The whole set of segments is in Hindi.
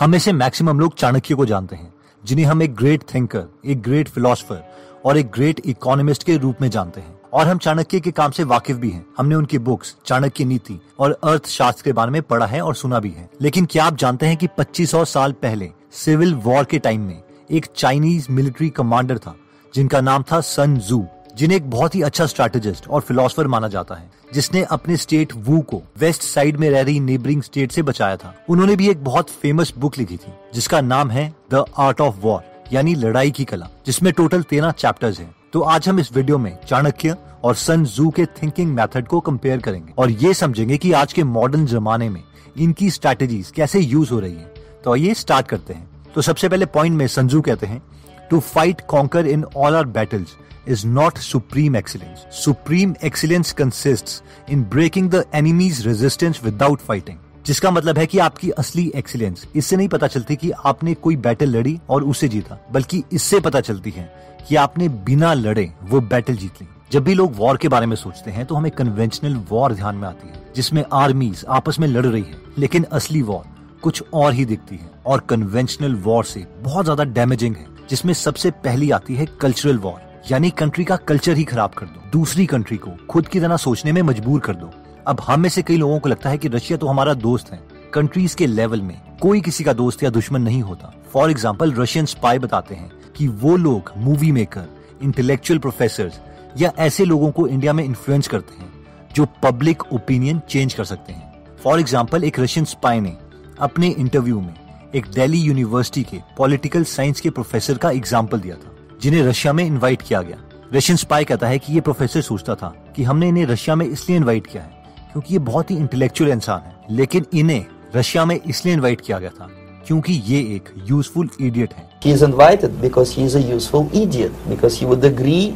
हमें से मैक्सिमम लोग चाणक्य को जानते हैं, जिन्हें हम एक ग्रेट थिंकर एक ग्रेट फिलोसफर और एक ग्रेट इकोनॉमिस्ट के रूप में जानते हैं। और हम चाणक्य के काम से वाकिफ भी हैं। हमने उनकी बुक्स चाणक्य नीति और अर्थशास्त्र के बारे में पढ़ा है और सुना भी है। लेकिन क्या आप जानते हैं कि 2500 साल पहले सिविल वॉर के टाइम में एक चाइनीज़ मिलिट्री कमांडर था, जिनका नाम था सन जू जिन्हें एक बहुत ही अच्छा स्ट्रैटेजिस्ट और फिलोसफर माना जाता है, जिसने अपने स्टेट वू को वेस्ट साइड में रह रही नेबरिंग स्टेट से बचाया था। उन्होंने भी एक बहुत फ़ेमस बुक लिखी थी, जिसका नाम है द आर्ट ऑफ़ वॉर यानी लड़ाई की कला, जिसमें टोटल तेरह चैप्टर्स हैं। तो आज हम इस वीडियो में चाणक्य और सन जू के थिंकिंग मेथड को कंपेयर करेंगे और ये समझेंगे कि आज के मॉडर्न जमाने में इनकी स्ट्रैटेजीज कैसे यूज़ हो रही है। तो आइए स्टार्ट करते हैं। तो सबसे पहले पॉइंट में संजू कहते हैं to fight conquer in all our battles is not supreme excellence. Supreme excellence consists in breaking the enemy's resistance without fighting. जिसका मतलब है कि आपकी असली एक्सीलेंस इससे नहीं पता चलती कि आपने कोई बैटल लड़ी और उसे जीता, बल्कि इससे पता चलती है कि आपने बिना लड़े वो बैटल जीत ली जब भी लोग वॉर के बारे में सोचते हैं तो हमें कन्वेंशनल वॉर ध्यान में आती है, जिसमें आर्मीज आपस में लड़ रही है, लेकिन असली वॉर कुछ और ही दिखती है, और कन्वेंशनल वॉर से बहुत ज़्यादा डैमेजिंग है, जिसमें सबसे पहली आती है कल्चरल वॉर यानी कंट्री का कल्चर ही खराब कर दो। दूसरी कंट्री को खुद की तरह सोचने में मजबूर कर दो। अब हम में से कई लोगों को लगता है कि रशिया तो हमारा दोस्त है। कंट्रीज़ के लेवल में कोई किसी का दोस्त या दुश्मन नहीं होता। फॉर एग्ज़ाम्पल रशियन स्पाई बताते हैं कि वो लोग मूवी मेकर इंटेलेक्चुअल प्रोफेसर या ऐसे लोगों को इंडिया में इन्फ्लुएंस करते हैं, जो पब्लिक ओपिनियन चेंज कर सकते हैं। फॉर एग्ज़ाम्पल एक रशियन स्पाई ने अपने इंटरव्यू में एक दिल्ली यूनिवर्सिटी के पॉलिटिकल साइंस के प्रोफेसर का एग्ज़ाम्पल दिया था। जिन्हें रशिया में इनवाइट किया गया। रशियन स्पाई कहता है कि ये प्रोफेसर सोचता था कि हमने इन्हें रशिया में इसलिए इनवाइट किया है क्योंकि ये बहुत ही इंटेलेक्चुअल इंसान है। लेकिन इन्हें रशिया में इसलिए इनवाइट किया गया था क्योंकि ये एक यूजफुल इडियट है। He is invited because he is a useful idiot because he would agree.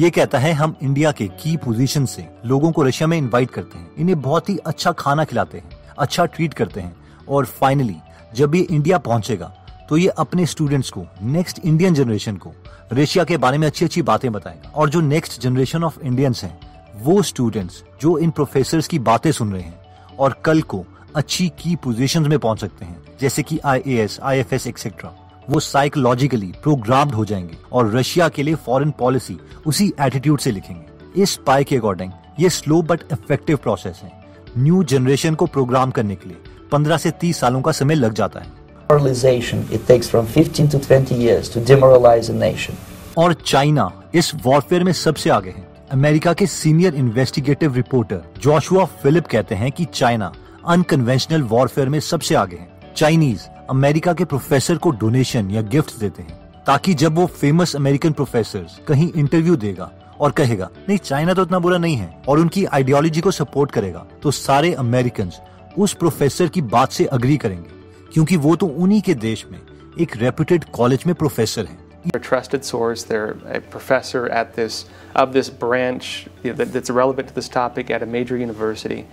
ये कहता है हम इंडिया के की पोजीशन से लोगों को रशिया में इनवाइट करते हैं। इन्हें बहुत ही अच्छा खाना खिलाते हैं अच्छा ट्रीट करते हैं और फाइनली जब ये इंडिया पहुंचेगा तो ये अपने स्टूडेंट्स को नेक्स्ट इंडियन जनरेशन को रशिया के बारे में अच्छी अच्छी बातें बताएगा। और जो नेक्स्ट जनरेशन ऑफ़ इंडियंस हैं, वो स्टूडेंट्स जो इन प्रोफेसर की बातें सुन रहे हैं और कल को अच्छी की पोजीशंस में पहुँच सकते हैं, जैसे कि I A S I F S etcetera वो साइकोलॉजिकली प्रोग्राम्ड हो जाएँगे और रशिया के लिए फॉरेन पॉलिसी उसी एटीट्यूड से लिखेंगे। इस पाई के अकॉर्डिंग ये स्लो बट इफ़ेक्टिव प्रोसेस है। न्यू जनरेशन को प्रोग्राम करने के लिए 15 से 30 सालों का समय लग जाता है। Demoralization, it takes from 15 to 20 years to demoralize a nation. और चाइना इस वॉरफेयर में सबसे आगे है। अमेरिका के senior investigative reporter Joshua Philip कहते हैं कि चाइना अनकन्वेंशनल वॉरफेयर में सबसे आगे है। चाइनीज़ अमेरिका के प्रोफेसर को डोनेशन या गिफ्ट देते हैं ताकि जब वो फ़ेमस अमेरिकन प्रोफेसर कहीं इंटरव्यू देगा और कहेगा नहीं चाइना तो इतना बुरा नहीं है और उनकी आइडियोलॉजी को सपोर्ट करेगा तो सारे अमेरिकन उस प्रोफेसर की बात से अग्री करेंगे। क्योंकि वो तो उन्हीं के देश में एक रेपुटेड कॉलेज में प्रोफेसर हैं a trusted source. They're a professor at this of this branch you know, that, that's relevant to this topic at a major university,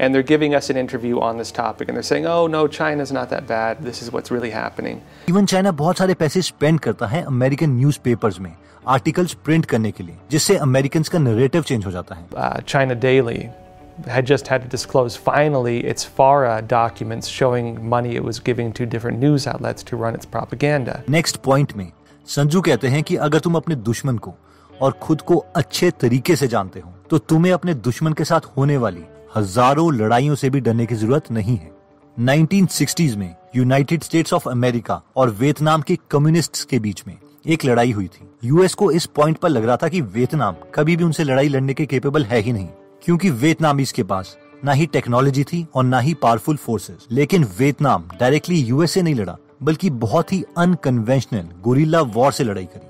and they're giving us an interview on this topic, and they're saying, "Oh no, China's not that bad. This is what's really happening." Even China बहुत सारे पैसे स्पेंड करता है अमेरिकन न्यूज़पेपर्स में आर्टिकल्स प्रिंट करने के लिए जिससे अमेरिकन का नरेटिव चेंज हो जाता है Uh, China Daily had just had to disclose finally its FARA documents showing money it was giving to different news outlets to run its propaganda. Next point में संजू कहते हैं कि अगर तुम अपने दुश्मन को और खुद को अच्छे तरीके से जानते हो तो तुम्हें अपने दुश्मन के साथ होने वाली हज़ारों लड़ाइयों से भी डरने की ज़रूरत नहीं है 1960s में यूनाइटेड स्टेट्स ऑफ़ अमेरिका और वियतनाम के कम्युनिस्ट्स के बीच में एक लड़ाई हुई थी यूएस को इस पॉइंट पर लग रहा था कि वियतनाम कभी भी उनसे लड़ाई लड़ने के केपेबल है ही नहीं क्योंकि वियतनामीज के पास ना ही टेक्नोलॉजी थी और ना ही पावरफुल फोर्सेस लेकिन वियतनाम डायरेक्टली यूएस से नहीं लड़ा, बल्कि बहुत ही अनकन्वेंशनल गोरिल्ला वॉर से लड़ाई करी,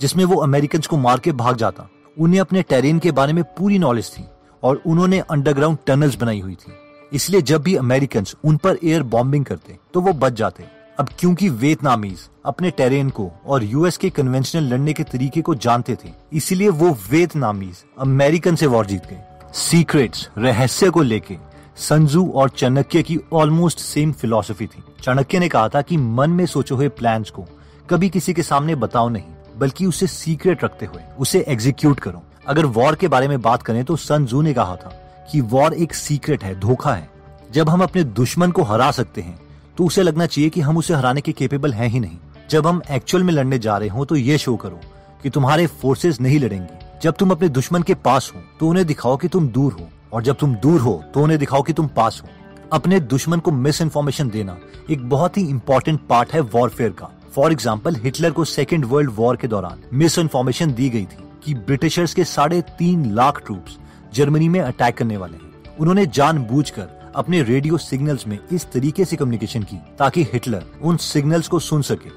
जिसमें वो अमेरिकन को मार के भाग जाता। उन्हें अपने टेरेन के बारे में पूरी नॉलेज थी और उन्होंने अंडरग्राउंड टनल्स बनाई हुई थी। इसलिए जब भी अमेरिकन उन पर एयर बॉम्बिंग करते तो वो बच जाते। अब क्योंकि वियतनामीज अपने टेरेन को और यूएस के कन्वेंशनल लड़ने के तरीके को जानते थे, इसीलिए वो वियतनामीज अमेरिकन से वॉर जीत गए। सीक्रेट्स रहस्य को लेके। संजू और चाणक्य की ऑलमोस्ट सेम फिलॉसफी थी। चाणक्य ने कहा था कि मन में सोचे हुए प्लान्स को कभी किसी के सामने बताओ नहीं, बल्कि उसे सीक्रेट रखते हुए, उसे एग्जीक्यूट करो। अगर वॉर के बारे में बात करें तो संजू ने कहा था कि वॉर एक सीक्रेट है, धोखा है। जब हम अपने दुश्मन को हरा सकते हैं तो उसे लगना चाहिए कि हम उसे हराने के केपेबल हैं ही नहीं। जब हम एक्चुअल में लड़ने जा रहे हो तो ये शो करो कि तुम्हारे फोर्सेस नहीं लड़ेंगी। जब तुम अपने दुश्मन के पास हो तो उन्हें दिखाओ कि तुम दूर हो, और जब तुम दूर हो तो उन्हें दिखाओ कि तुम पास हो। अपने दुश्मन को मिस इन्फॉर्मेशन देना एक बहुत ही इंपॉर्टेंट पार्ट है वॉरफेयर का। फॉर एग्ज़ाम्पल हिटलर को सेकेंड वर्ल्ड वॉर के दौरान मिस इन्फॉर्मेशन दी गई थी कि ब्रिटिशर्स के साढ़े तीन लाख ट्रूप्स जर्मनी में अटैक करने वाले हैं। उन्होंने जानबूझकर अपने रेडियो सिग्नल्स में इस तरीके से कम्युनिकेशन की ताकि हिटलर उन सिग्नल्स को सुन सके,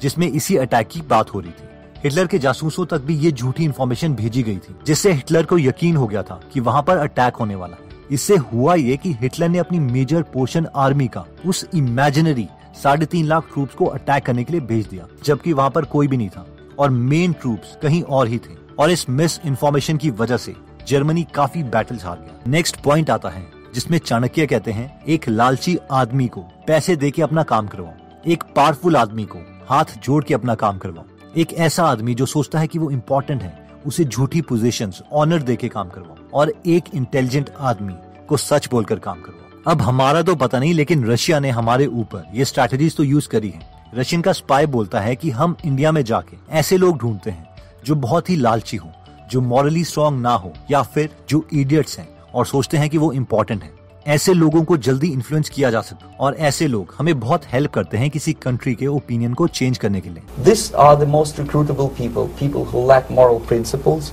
जिसमें इसी अटैक की बात हो रही थी। हिटलर के जासूसों तक भी ये झूठी इन्फॉर्मेशन भेजी गई थी, जिससे हिटलर को यकीन हो गया था कि वहाँ पर अटैक होने वाला है। इससे हुआ ये कि हिटलर ने अपनी मेजर पोर्शन आर्मी का उस इमेजिनरी साढ़े तीन लाख ट्रूप्स को अटैक करने के लिए भेज दिया, जबकि वहाँ पर कोई भी नहीं था। और मेन ट्रूप्स कहीं और ही थे। और इस मिस इन्फॉर्मेशन की वजह से जर्मनी काफ़ी बैटल हार गया। नेक्स्ट पॉइंट आता है, जिसमें चाणक्य कहते हैं, एक लालची आदमी को पैसे दे के अपना काम करवाओ। एक पावरफुल आदमी को हाथ जोड़ के अपना काम करवाओ। एक ऐसा आदमी जो सोचता है कि वो इम्पोर्टेंट है, उसे झूठी पोजीशंस ऑनर दे के काम करवाओ और एक इंटेलिजेंट आदमी को सच बोलकर काम करवाओ। अब हमारा तो पता नहीं, लेकिन रशिया ने हमारे ऊपर ये स्ट्रैटेजीज तो यूज़ करी है। रशियन का स्पाई बोलता है कि हम इंडिया में जाके ऐसे लोग ढूंढते हैं जो बहुत ही लालची हो, जो मॉरली स्ट्रॉन्ग ना हो या फिर जो इडियट्स हैं और सोचते हैं कि वो इम्पोर्टेंट है। ऐसे लोगों को जल्दी इन्फ्लुएंस किया जा सकता और ऐसे लोग हमें बहुत हेल्प करते हैं किसी कंट्री के ओपिनियन को चेंज करने के लिए। This are the most recruitable people people who lack moral principles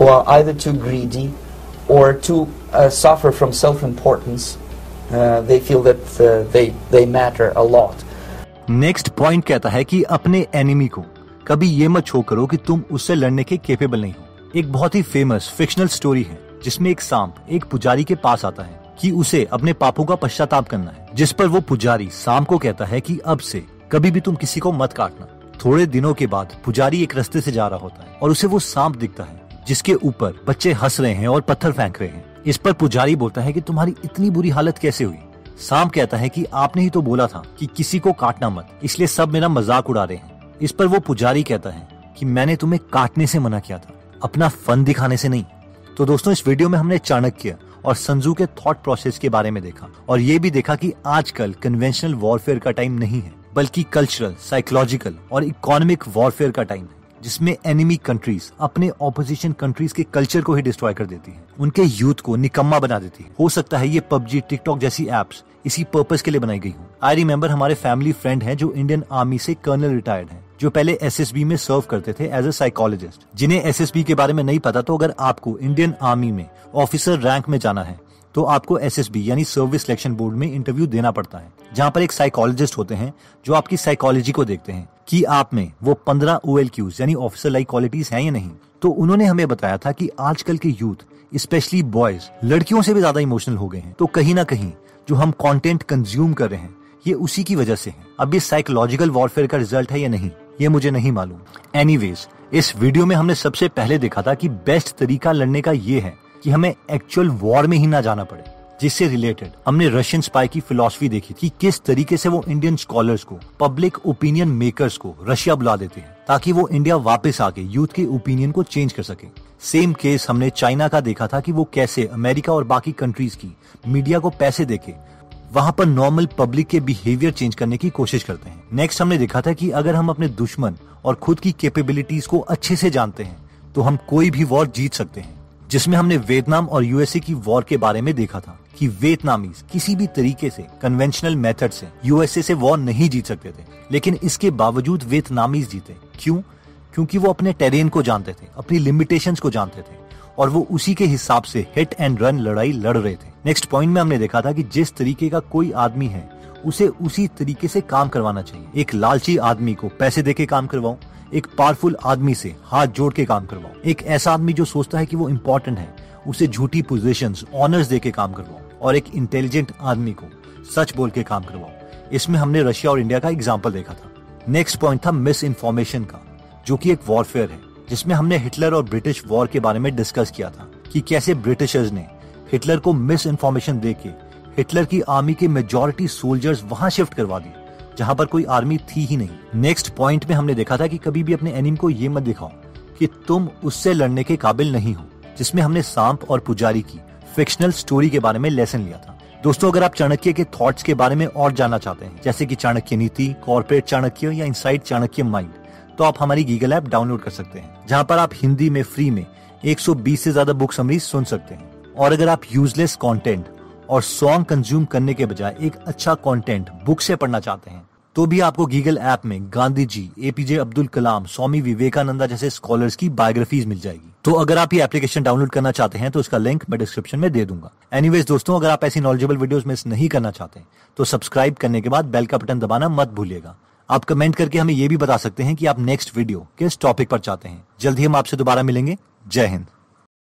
who are either too greedy or too suffer from self importance they feel that they they matter a lot next point कहता है कि अपने एनिमी को कभी ये मत छो करो कि तुम उससे लड़ने के केपेबल नहीं हो। एक बहुत ही फ़ेमस फिक्शनल स्टोरी है जिसमें एक सांप एक पुजारी के पास आता है। कि उसे अपने पापों का पश्चाताप करना है। जिस पर वो पुजारी शाम को कहता है कि अब से कभी भी तुम किसी को मत काटना। थोड़े दिनों के बाद पुजारी एक रास्ते से जा रहा होता है और उसे वो सांप दिखता है, जिसके ऊपर बच्चे हंस रहे हैं और पत्थर फेंक रहे हैं। इस पर पुजारी बोलता है कि तुम्हारी इतनी बुरी हालत कैसे हुई? सांप कहता है कि आपने ही तो बोला था कि किसी को काटना मत, इसलिए सब मेरा मज़ाक उड़ा रहे हैं। इस पर वो पुजारी कहता है कि मैंने तुम्हें काटने से मना किया था, अपना फन दिखाने से नहीं। तो दोस्तों, इस वीडियो में हमने चाणक्य और संजू के थॉट प्रोसेस के बारे में देखा और ये भी देखा कि आजकल कन्वेंशनल वॉरफेयर का टाइम नहीं है, बल्कि कल्चरल साइकोलॉजिकल और इकोनॉमिक वॉरफेयर का टाइम है, जिसमें एनिमी कंट्रीज़ अपने ऑपोजिशन कंट्रीज़ के कल्चर को ही डिस्ट्रॉय कर देती है। उनके यूथ को निकम्मा बना देती है। हो सकता है ये पबजी टिकटॉक जैसी एप्स इसी पर्पज के लिए बनाई गई हूँ। आई रिमेम्बर हमारे फैमिली फ्रेंड हैं जो इंडियन आर्मी से कर्नल रिटायर्ड हैं। जो पहले एसएसबी में सर्व करते थे एज ए साइकोलॉजिस्ट जिन्हें एसएसबी के बारे में नहीं पता तो अगर आपको इंडियन आर्मी में ऑफिसर रैंक में जाना है तो आपको एसएसबी यानी सर्विस सिलेक्शन बोर्ड में इंटरव्यू देना पड़ता है, जहाँ पर एक साइकोलॉजिस्ट होते हैं, जो आपकी साइकोलॉजी को देखते हैं कि आप में वो पंद्रह ओ एल क्यूज यानी ऑफिसर लाइक क्वालिटीज हैं या नहीं। तो उन्होंने हमें बताया था कि आजकल के यूथ स्पेशली बॉयज़ लड़कियों से भी ज़्यादा इमोशनल हो गए हैं। तो कहीं ना कहीं जो हम कंटेंट कंज्यूम कर रहे हैं, ये उसी की वजह से है। अब ये साइकोलॉजिकल वॉरफेयर का रिज़ल्ट है या नहीं? ये मुझे नहीं मालूम। एनीवेज इस वीडियो में हमने सबसे पहले देखा था कि बेस्ट तरीका लड़ने का ये है कि हमें एक्चुअल वॉर में ही ना जाना पड़े, जिससे रिलेटेड हमने रशियन स्पाई की फिलोसफी देखी थी किस तरीके से वो इंडियन स्कॉलर्स को पब्लिक ओपिनियन मेकर्स को रशिया बुला देते हैं, ताकि वो इंडिया वापस आके यूथ के ओपिनियन को चेंज कर सके। सेम केस हमने चाइना का देखा था कि वो कैसे अमेरिका और बाकी कंट्रीज़ की मीडिया को पैसे देके वहाँ पर नॉर्मल पब्लिक के बिहेवियर चेंज करने की कोशिश करते हैं। नेक्स्ट हमने देखा था कि अगर हम अपने दुश्मन और खुद की कैपेबिलिटीज को अच्छे से जानते हैं तो हम कोई भी वॉर जीत सकते हैं। जिसमें हमने वियतनाम और यूएसए की वॉर के बारे में देखा था कि वियतनामीज किसी भी तरीके से कन्वेंशनल मेथड से यूएसए से वॉर नहीं जीत सकते थे। लेकिन इसके बावजूद वियतनामीज जीते। क्यों? क्योंकि वो अपने टेरेन को जानते थे, अपनी लिमिटेशंस को जानते थे। और वो उसी के हिसाब से हिट एंड रन लड़ाई लड़ रहे थे। नेक्स्ट पॉइंट में हमने देखा था कि जिस तरीके का कोई आदमी है, उसे उसी तरीके से काम करवाना चाहिए। एक लालची आदमी को पैसे दे के काम करवाओ एक पावरफुल आदमी से हाथ जोड़ के काम करवाओ एक ऐसा आदमी जो सोचता है कि वो इम्पोर्टेंट है, उसे झूठी पोजिशन ऑनर्स दे के काम करवाओ और एक इंटेलिजेंट आदमी को सच बोल के काम करवाओ इसमें हमने रशिया और इंडिया का एग्ज़ाम्पल देखा था। नेक्स्ट पॉइंट था मिस इन्फॉर्मेशन का, जो कि एक वॉरफेयर है। जिसमें हमने हिटलर और ब्रिटिश वॉर के बारे में डिस्कस किया था कि कैसे ब्रिटिशर्स ने हिटलर को मिस इन्फॉर्मेशन दे के हिटलर की आर्मी के मेजोरिटी सोल्जर्स वहाँ शिफ्ट करवा दिए, जहाँ पर कोई आर्मी थी ही नहीं। नेक्स्ट पॉइंट में हमने देखा था कि कभी भी अपने एनिम को ये मत दिखाओ कि तुम उससे लड़ने के काबिल नहीं हो, जिसमें हमने सांप और पुजारी की फिक्शनल स्टोरी के बारे में लेसन लिया था। दोस्तों, अगर आप चाणक्य के थॉट्स के बारे में और जानना चाहते हैं, जैसे कि चाणक्य नीति कॉर्पोरेट चाणक्य या इनसाइड चाणक्य माइंड तो आप हमारी गीगल ऐप डाउनलोड कर सकते हैं, जहाँ पर आप हिंदी में फ्री में 120 से ज़्यादा बुक समरी सुन सकते हैं। और अगर आप यूजलेस कंटेंट और सॉन्ग कंज्यूम करने के बजाय एक अच्छा कंटेंट बुक से पढ़ना चाहते हैं तो भी आपको गीगल ऐप में गांधी जी एपीजे अब्दुल कलाम, स्वामी विवेकानंदा जैसे स्कॉलर्स की बायोग्राफीज मिल जाएगी। तो अगर आप ये एप्लीकेशन डाउनलोड करना चाहते हैं तो इसका लिंक मैं डिस्क्रिप्शन में दे दूँगा। एनीवेज दोस्तों, अगर आप ऐसी नॉलेजेबल वीडियोस मिस नहीं करना चाहते तो सब्सक्राइब करने के बाद बेल का बटन दबाना मत भूलिएगा। आप कमेंट करके हमें ये भी बता सकते हैं कि आप नेक्स्ट वीडियो किस टॉपिक पर चाहते हैं। जल्द ही हम आपसे दोबारा मिलेंगे। जय हिंद।